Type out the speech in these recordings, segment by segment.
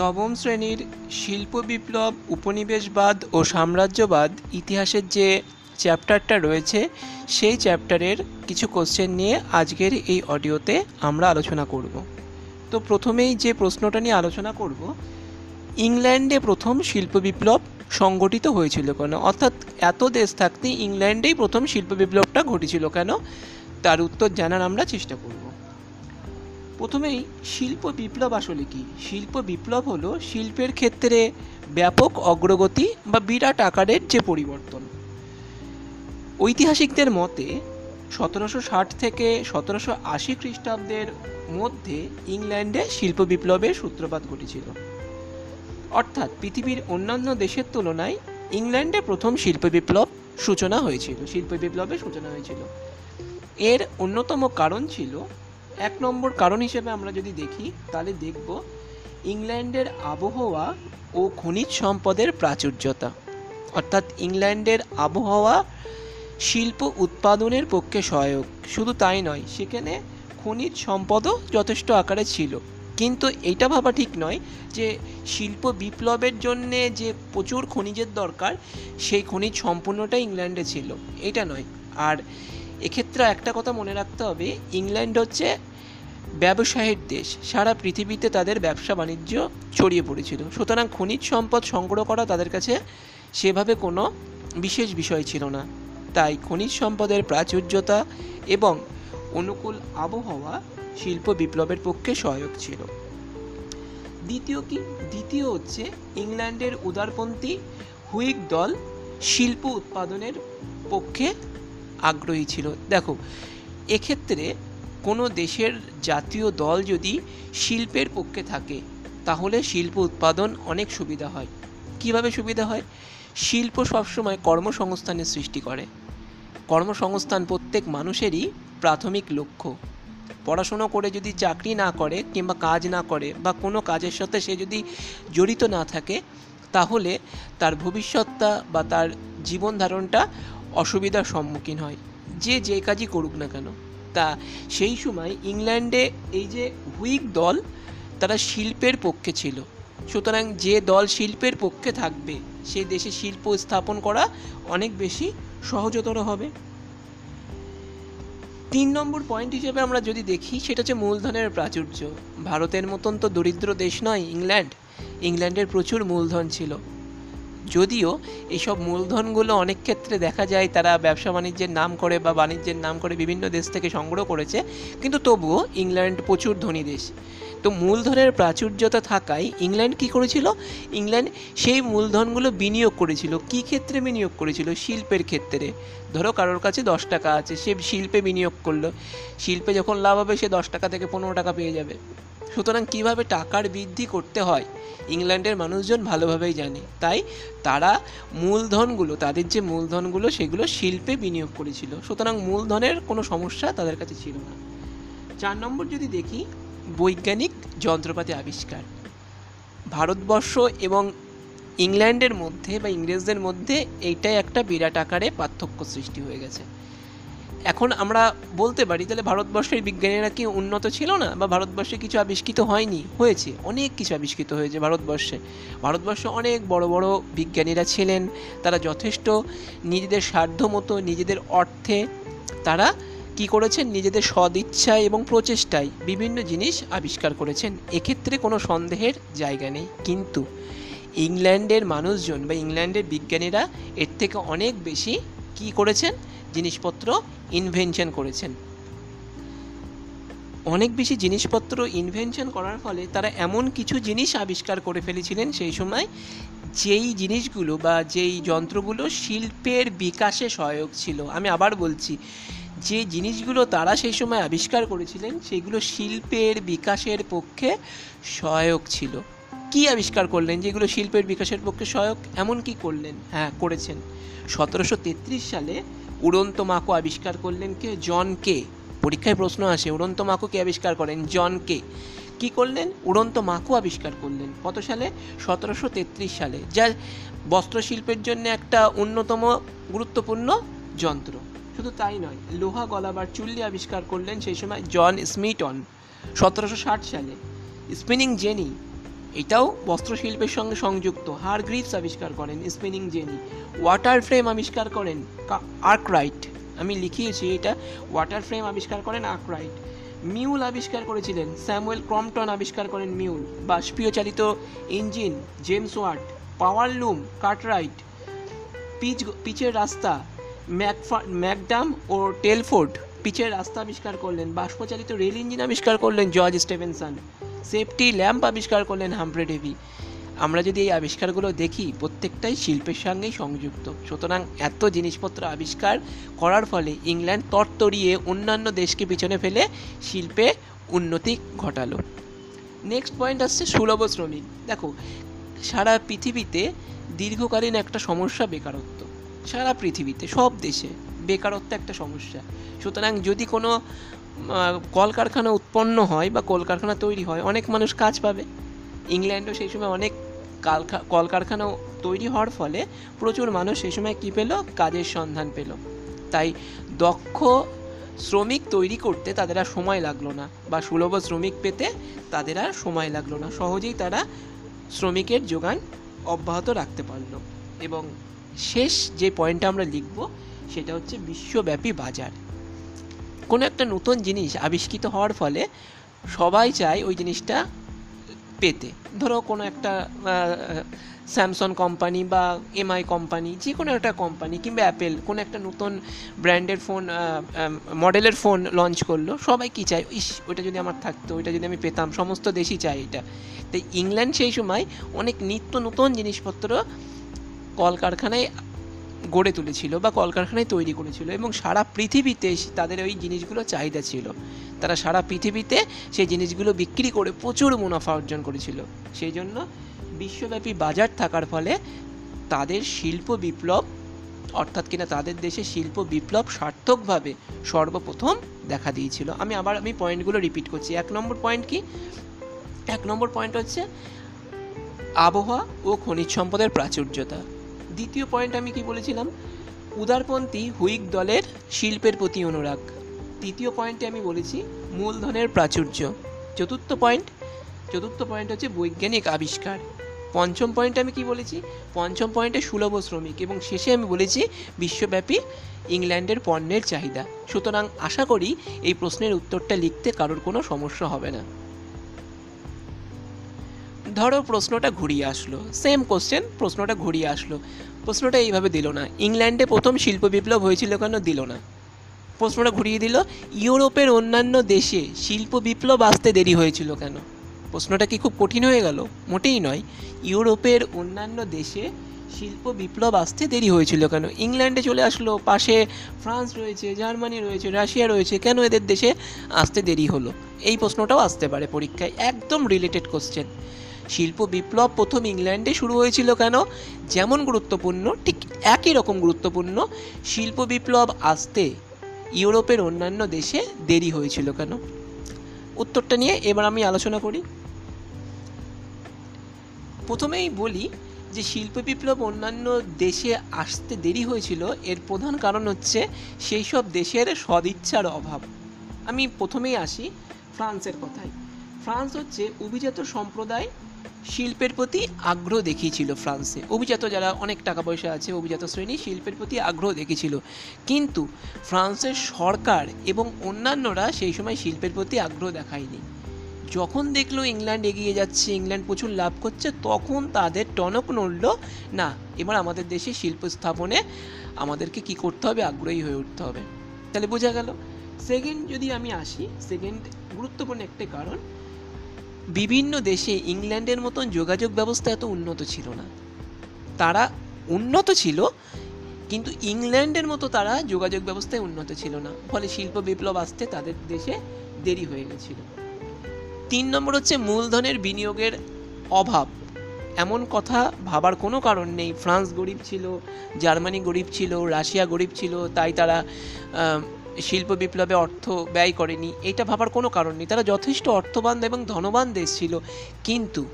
নবম শ্রেণির শিল্প বিপ্লব, উপনিবেশবাদ ও সাম্রাজ্যবাদ ইতিহাসের যে চ্যাপ্টারটা রয়েছে, সেই চ্যাপ্টারের কিছু কোশ্চেন নিয়ে আজকের এই অডিওতে আমরা আলোচনা করব। তো প্রথমেই যে প্রশ্নটা নিয়ে আলোচনা করব, ইংল্যান্ডে প্রথম শিল্প বিপ্লব সংগঠিত হয়েছিল কেন? অর্থাৎ এত দেশ থাকতে ইংল্যান্ডেই প্রথম শিল্প বিপ্লবটা ঘটেছিল কেন? তার উত্তর জানার আমরা চেষ্টা করব। প্রথমেই শিল্প বিপ্লব আসলে কি? শিল্প বিপ্লব হলো শিল্পের ক্ষেত্রে ব্যাপক অগ্রগতি বা বিরাট আকারের যে পরিবর্তন। ঐতিহাসিকদের মতে সতেরোশো ষাট থেকে সতেরোশো আশি খ্রিস্টাব্দের মধ্যে ইংল্যান্ডে শিল্প বিপ্লবের সূত্রপাত ঘটেছিল। অর্থাৎ পৃথিবীর অন্যান্য দেশের তুলনায় ইংল্যান্ডে প্রথম শিল্প বিপ্লব সূচনা হয়েছিল, শিল্প বিপ্লবের সূচনা হয়েছিল। এর অন্যতম কারণ ছিল এক নম্বর কারণ হিসেবে আমরা যদি দেখি, তাহলে দেখব ইংল্যান্ডের আবহাওয়া ও খনিজ সম্পদের প্রাচুর্যতা। অর্থাৎ ইংল্যান্ডের আবহাওয়া শিল্প উৎপাদনের পক্ষে সহায়ক। শুধু তাই নয়, সেখানে খনিজ সম্পদও যথেষ্ট আকারে ছিল। কিন্তু এটা ভাবা ঠিক নয় যে শিল্প বিপ্লবের জন্যে যে প্রচুর খনিজের দরকার, সেই খনিজ সম্পূর্ণটাই ইংল্যান্ডে ছিল। এটা নয়। আর এক্ষেত্রে একটা কথা মনে রাখতে হবে, ইংল্যান্ড হচ্ছে ব্যবসায়ের দেশ। সারা পৃথিবীতে তাদের ব্যবসা বাণিজ্য ছড়িয়ে পড়েছিল। সুতরাং খনিজ সম্পদ সংগ্রহ করা তাদের কাছে সেভাবে কোনো বিশেষ বিষয় ছিল না। তাই খনিজ সম্পদের প্রাচুর্যতা এবং অনুকূল আবহাওয়া শিল্প বিপ্লবের পক্ষে সহায়ক ছিল। দ্বিতীয় কি? দ্বিতীয় হচ্ছে ইংল্যান্ডের উদারপন্থী হুইগ দল শিল্প উৎপাদনের পক্ষে আগ্রহী ছিল। দেখো, এক্ষেত্রে কোনো দেশের জাতীয় দল যদি শিল্পের পক্ষে থাকে, তাহলে শিল্প উৎপাদন অনেক সুবিধা হয়। কীভাবে সুবিধা হয়? শিল্প সবসময় কর্মসংস্থানের সৃষ্টি করে। কর্মসংস্থান প্রত্যেক মানুষেরই প্রাথমিক লক্ষ্য। পড়াশুনো করে যদি চাকরি না করে কিংবা কাজ না করে বা কোনো কাজের সাথে সে যদি জড়িত না থাকে, তাহলে তার ভবিষ্যৎটা বা তার জীবন ধারণটা অসুবিধার সম্মুখীন হয়। যে যে কাজই করুক না কেন, তা সেই সময় ইংল্যান্ডে এই যে হুইগ দল, তারা শিল্পের পক্ষে ছিল। সুতরাং যে দল শিল্পের পক্ষে থাকবে সেই দেশে শিল্প স্থাপন করা অনেক বেশি সহজতর হবে। তিন নম্বর পয়েন্ট হিসেবে আমরা যদি দেখি, সেটা হচ্ছে মূলধনের প্রাচুর্য। ভারতের মতন তো দরিদ্র দেশ নয় ইংল্যান্ড। ইংল্যান্ডের প্রচুর মূলধন ছিল। যদিও এইসব মূলধনগুলো অনেক ক্ষেত্রে দেখা যায় তারা ব্যবসা বাণিজ্যের নাম করে বা বাণিজ্যের নাম করে বিভিন্ন দেশ থেকে সংগ্রহ করেছে, কিন্তু তবুও ইংল্যান্ড প্রচুর ধনী দেশ। তো মূলধনের প্রাচুর্যতা থাকায় ইংল্যান্ড কি করেছিল? ইংল্যান্ড সেই মূলধনগুলো বিনিয়োগ করেছিল। কি ক্ষেত্রে বিনিয়োগ করেছিল? শিল্পের ক্ষেত্রে। ধরো কারোর কাছে দশ টাকা আছে, সে শিল্পে বিনিয়োগ করল। শিল্পে যখন লাভ হবে সে দশ টাকা থেকে পনেরো টাকা পেয়ে যাবে। সুতরাং কীভাবে টাকার বৃদ্ধি করতে হয়, ইংল্যান্ডের মানুষজন ভালোভাবেই জানে। তাই তারা মূলধনগুলো, তাদের যে মূলধনগুলো, সেগুলো শিল্পে বিনিয়োগ করেছিল। সুতরাং মূলধনের কোনো সমস্যা তাদের কাছে ছিল না। চার নম্বর যদি দেখি, বৈজ্ঞানিক যন্ত্রপাতি আবিষ্কার। ভারতবর্ষ এবং ইংল্যান্ডের মধ্যে বা ইংরেজদের মধ্যে এইটাই একটা বিরাট আকারে পার্থক্য সৃষ্টি হয়ে গেছে। এখন আমরা বলতে পারি, তাহলে ভারতবর্ষের বিজ্ঞানীরা কি উন্নত ছিল না? বা ভারতবর্ষে কিছু আবিষ্কৃত হয়নি? হয়েছে। অনেক কিছু আবিষ্কৃত হয়েছে ভারতবর্ষে। ভারতবর্ষে অনেক বড় বড় বিজ্ঞানীরা ছিলেন। তারা যথেষ্ট নিজেদের সাধ্য মতো নিজেদের অর্থে তারা কি করেছেন? নিজেদের সদিচ্ছায় এবং প্রচেষ্টায় বিভিন্ন জিনিস আবিষ্কার করেছেন। এক্ষেত্রে কোনো সন্দেহের জায়গা নেই। কিন্তু ইংল্যান্ডের মানুষজন বা ইংল্যান্ডের বিজ্ঞানীরা এর থেকে অনেক বেশি কি করেছেন? জিনিসপত্র ইনভেনশন করেছেন। অনেক বেশি জিনিসপত্র ইনভেনশন করার ফলে তারা এমন কিছু জিনিস আবিষ্কার করে ফেলেছিলেন সেই সময়, যেই জিনিসগুলো বা যেই যন্ত্রগুলো শিল্পের বিকাশে সহায়ক ছিল। আমি আবার বলছি, যে জিনিসগুলো তারা সেই সময় আবিষ্কার করেছিলেন, সেগুলো শিল্পের বিকাশের পক্ষে সহায়ক ছিল। কি আবিষ্কার করলেন যেগুলো শিল্পের বিকাশের পক্ষে সহায়ক? এমন কি করলেন? হ্যাঁ করেছেন। সতেরোশো তেত্রিশ সালে উড়ন্ত মাকো আবিষ্কার করলেন কে? জন কে? পরীক্ষায় প্রশ্ন আসে, উড়ন্ত মাকো কে আবিষ্কার করেন? জন কে। কি করলেন? উড়ন্ত মাকো আবিষ্কার করলেন। কত সালে? সতেরোশো তেত্রিশ সালে। যা বস্ত্রশিল্পের জন্য একটা অন্যতম গুরুত্বপূর্ণ যন্ত্র। শুধু তাই নয়, লোহা গলাবার চুল্লি আবিষ্কার করলেন সেই সময় জন স্মিটন, সতেরোশো ষাট সালে। স্পিনিং জেনি এটাও বস্ত্রশিল্পের সঙ্গে সংযুক্ত। হার গ্রিপস আবিষ্কার করেন স্পিনিং জেনি। ওয়াটার ফ্রেম আবিষ্কার করেন আর্করাইট। আমি লিখিয়েছি এটা। ওয়াটার ফ্রেম আবিষ্কার করেন আর্করাইট। মিউল আবিষ্কার করেছিলেন। স্যামুয়েল ক্রম্পটন আবিষ্কার করেন মিউল। বাষ্পীয় চালিত engine James Watt, power loom, Cartwright, pitch পিচের রাস্তা, ম্যাকফা ম্যাকডাম ও টেলফোর্ড। পিচের রাস্তা আবিষ্কার করলেন, বাষ্পচালিত রেল ইঞ্জিন আবিষ্কার করলেন জর্জ স্টেভেনসন, সেফটি ল্যাম্প আবিষ্কার করলেন হামফ্রে ডেভি। আমরা যদি এই আবিষ্কারগুলো দেখি, প্রত্যেকটাই শিল্পের সঙ্গেই সংযুক্ত। সুতরাং এত জিনিসপত্র আবিষ্কার করার ফলে ইংল্যান্ড তরতরিয়ে অন্যান্য দেশকে পিছনে ফেলে শিল্পে উন্নতি ঘটালো। নেক্সট পয়েন্ট আসছে সুলভ শ্রমিক। দেখো, সারা পৃথিবীতে দীর্ঘকালীন একটা সমস্যা বেকারত্ব। সারা পৃথিবীতে, সব দেশে। বেকারত্ব একটা সমস্যা। সুতরাং যদি কোনো কলকারখানা উৎপন্ন হয় বা কলকারখানা তৈরি হয়, অনেক মানুষ কাজ পাবে। ইংল্যান্ডও সেই সময় অনেক কালকা- কলকারখানা তৈরি হওয়ার ফলে প্রচুর মানুষ সেই সময় কী পেল? কাজের সন্ধান পেল। তাই দক্ষ শ্রমিক তৈরি করতে তাদের আর সময় লাগল না বা সুলভ শ্রমিক পেতে তাদের আর সময় লাগল না। সহজেই তারা শ্রমিকের যোগান অব্যাহত রাখতে পারল। এবং শেষ যে পয়েন্টটা আমরা লিখব সেটা হচ্ছে বিশ্বব্যাপী বাজার। কোনো একটা নতুন জিনিস আবিষ্কৃত হওয়ার ফলে সবাই চায় ওই জিনিসটা পেতে। ধরো কোনো একটা স্যামসং কোম্পানি বা এমআই কোম্পানি যে কোনো একটা কোম্পানি কিংবা অ্যাপেল কোনো একটা নতুন ব্র্যান্ডের ফোন মডেলের ফোন লঞ্চ করল, সবাই কি চায়, ইস ওটা যদি আমার থাকতো, ওইটা যদি আমি পেতাম, সমস্ত দেশই চায় এটা। তাই ইংল্যান্ড সেই সময় অনেক নিত্য নতুন জিনিসপত্র কলকারখানায় গড়ে তুলেছিল বা কলকারখানায় তৈরি করেছিল এবং সারা পৃথিবীতে তাদের ওই জিনিসগুলো চাহিদা ছিল। তারা সারা পৃথিবীতে সেই জিনিসগুলো বিক্রি করে প্রচুর মুনাফা অর্জন করেছিল। সেই জন্য বিশ্বব্যাপী বাজার থাকার ফলে তাদের শিল্প বিপ্লব, অর্থাৎ কিনা তাদের দেশে শিল্প বিপ্লব সার্থকভাবে সর্বপ্রথম দেখা দিয়েছিল। আমি আবার আমি পয়েন্টগুলো রিপিট করছি। এক নম্বর পয়েন্ট কি? এক নম্বর পয়েন্ট হচ্ছে আবহাওয়া ও খনিজ সম্পদের প্রাচুর্যতা। দ্বিতীয় পয়েন্ট আমি কি বলেছিলাম? উদারপন্থী হুইক দলের শিল্পের প্রতি অনুরাগ। তৃতীয় পয়েন্টে আমি বলেছি মূলধনের প্রাচুর্য। চতুর্থ পয়েন্ট চতুর্থ পয়েন্ট হচ্ছে বৈজ্ঞানিক আবিষ্কার। পঞ্চম পয়েন্ট আমি কি বলেছি? পঞ্চম পয়েন্টে সুলভ শ্রমিক এবং শেষে আমি বলেছি বিশ্বব্যাপী ইংল্যান্ডের পণ্যের চাহিদা। সুতরাং আশা করি এই প্রশ্নের উত্তরটা লিখতে কারোর কোনো সমস্যা হবে না। ধরো প্রশ্নটা ঘুরিয়ে আসলো। সেম কোশ্চেন প্রশ্নটা ঘুরিয়ে আসলো। প্রশ্নটা এইভাবে দিল না। ইংল্যান্ডে প্রথম শিল্প বিপ্লব হয়েছিল কেন দিল না? প্রশ্নটা ঘুরিয়ে দিল, ইউরোপের অন্যান্য দেশে শিল্প বিপ্লব আসতে দেরি হয়েছিল কেন? প্রশ্নটা কি খুব কঠিন হয়ে গেল? মোটেই নয়। ইউরোপের অন্যান্য দেশে শিল্প বিপ্লব আসতে দেরি হয়েছিল কেন? ইংল্যান্ডে চলে আসলো, পাশে ফ্রান্স রয়েছে, জার্মানি রয়েছে, রাশিয়া রয়েছে। কেন এদের দেশে আসতে দেরি হলো? এই প্রশ্নটাও আসতে পারে পরীক্ষায়। একদম রিলেটেড কোশ্চেন শিল্প বিপ্লব প্রথম ইংল্যান্ডে শুরু হয়েছিল কেন? যেমন গুরুত্বপূর্ণ, ঠিক একই রকম গুরুত্বপূর্ণ, শিল্প বিপ্লব আসতে ইউরোপের অন্যান্য দেশে দেরি হয়েছিল কেন? উত্তরটা নিয়ে এবার আমি আলোচনা করি। প্রথমেই বলি যে শিল্প বিপ্লব অন্যান্য দেশে আসতে দেরি হয়েছিল, এর প্রধান কারণ হচ্ছে সেই সব দেশের সদিচ্ছার অভাব। আমি প্রথমেই আসি ফ্রান্সের কথায়। ফ্রান্স হচ্ছে অভিজাত সম্প্রদায় শিল্পের প্রতি আগ্রহ দেখিয়েছিল ফ্রান্সে। অভিজাত যারা অনেক টাকা পয়সা আছে, অভিজাত শ্রেণি, শিল্পের প্রতি আগ্রহ দেখিয়েছিল। কিন্তু ফ্রান্সের সরকার এবং অন্যান্যরা সেই সময় শিল্পের প্রতি আগ্রহ দেখায়নি। যখন দেখল ইংল্যান্ড এগিয়ে যাচ্ছে, ইংল্যান্ড প্রচুর লাভ করছে, তখন তাদের টনক নড়ল, না, এবার আমাদের দেশে শিল্প স্থাপনে আমাদেরকে কি করতে হবে? আগ্রহী হয়ে উঠতে হবে। তাহলে বোঝা গেল। সেকেন্ড যদি আমি আসি, সেকেন্ড গুরুত্বপূর্ণ একটা কারণ বিভিন্ন দেশে ইংল্যান্ডের মতন যোগাযোগ ব্যবস্থা এত উন্নত ছিল না। তারা উন্নত ছিল, কিন্তু ইংল্যান্ডের মতো তারা যোগাযোগ ব্যবস্থায় উন্নত ছিল না। ফলে শিল্প বিপ্লব আসতে তাদের দেশে দেরি হয়ে গেছিল। তিন নম্বর হচ্ছে মূলধনের বিনিয়োগের অভাব। এমন কথা ভাবার কোনো কারণ নেই। ফ্রান্স গরিব ছিল, জার্মানি গরিব ছিল, রাশিয়া গরিব ছিল, তাই তারা শিল্প বিপ্লবে অর্থ ব্যয় করেনি, এটা ভাবার কোনো কারণ নেই। তারা যথেষ্ট অর্থবান এবং ধনবান দেশ ছিল, কিন্তু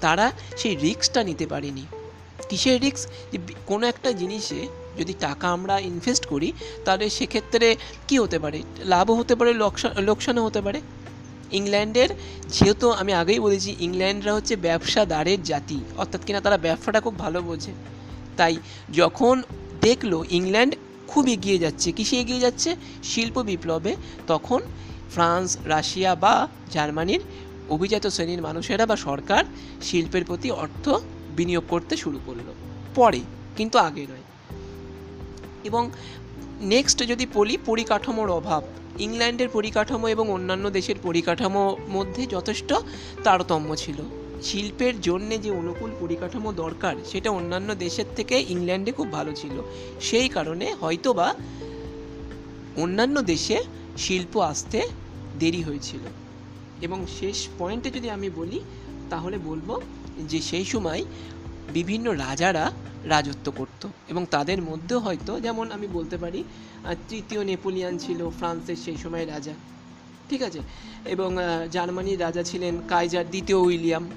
তারা সেই রিস্কটা নিতে পারেনি। কিসের রিস্ক? যে কোনো একটা জিনিসে যদি টাকা আমরা ইনভেস্ট করি, তাহলে সেক্ষেত্রে কি হতে পারে? লাভও হতে পারে লোকসান লোকসানও হতে পারে। ইংল্যান্ডের, যেহেতু আমি আগেই বলেছি, ইংল্যান্ডরা হচ্ছে ব্যবসাদারের জাতি, অর্থাৎ কিনা তারা ব্যবসাটা খুব ভালো বোঝে। তাই যখন দেখল ইংল্যান্ড খুব এগিয়ে যাচ্ছে। কিসে এগিয়ে যাচ্ছে? শিল্প বিপ্লবে। তখন ফ্রান্স, রাশিয়া বা জার্মানির অভিজাত শ্রেণির মানুষেরা বা সরকার শিল্পের প্রতি অর্থ বিনিয়োগ করতে শুরু করল। পরে, কিন্তু আগে নয়। এবং নেক্সট যদি বলি, পরিকাঠামোর অভাব। ইংল্যান্ডের পরিকাঠামো এবং অন্যান্য দেশের পরিকাঠামো মধ্যে যথেষ্ট তারতম্য ছিল। শিল্পের জন্য যে অনুকূল পরিকাঠামো দরকার, সেটা অন্যান্য দেশের থেকে ইংল্যান্ডে খুব ভালো ছিল। সেই কারণে হয়তোবা অন্যান্য দেশে শিল্প আসতে দেরি হয়েছিল। এবং শেষ পয়েন্টে যদি আমি বলি, তাহলে বলব যে সেই সময় বিভিন্ন রাজারা রাজত্ব করত এবং তাদের মধ্যেও হয়তো, যেমন আমি বলতে পারি তৃতীয় নেপোলিয়ান ছিল, ফ্রান্সের সেই সময় রাজা। ঠিক আছে? এবং জার্মানির রাজা ছিলেন কাইজার দ্বিতীয় উইলিয়াম।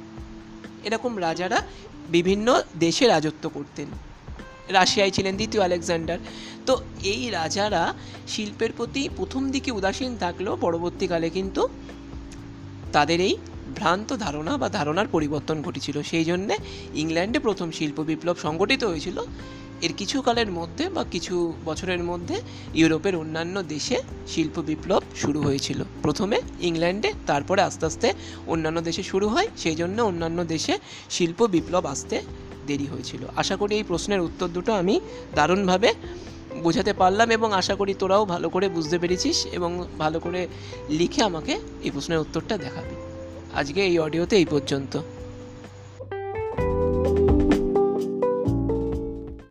এরকম রাজারা বিভিন্ন দেশে রাজত্ব করতেন। রাশিয়ায় ছিলেন দ্বিতীয় আলেকজান্ডার। তো এই রাজারা শিল্পের প্রতি প্রথম দিকে উদাসীন থাকলেও পরবর্তীকালে কিন্তু তাদের এই ভ্রান্ত ধারণা বা ধারণার পরিবর্তন ঘটেছিল। সেই জন্যে ইংল্যান্ডে প্রথম শিল্প বিপ্লব সংগঠিত হয়েছিল। এর কিছু কালের মধ্যে বা কিছু বছরের মধ্যে ইউরোপের অন্যান্য দেশে শিল্প বিপ্লব শুরু হয়েছিল। প্রথমে ইংল্যান্ডে, তারপরে আস্তে আস্তে অন্যান্য দেশে শুরু হয়, সেই জন্য অন্যান্য দেশে শিল্প বিপ্লব আসতে দেরি হয়েছিল। আশা করি এই প্রশ্নের উত্তর দুটো আমি দারুণভাবে বোঝাতে পারলাম এবং আশা করি তোরাও ভালো করে বুঝতে পেরেছিস এবং ভালো করে লিখে আমাকে এই প্রশ্নের উত্তরটা দেখাবি। আজকে এই অডিওতে এই পর্যন্ত।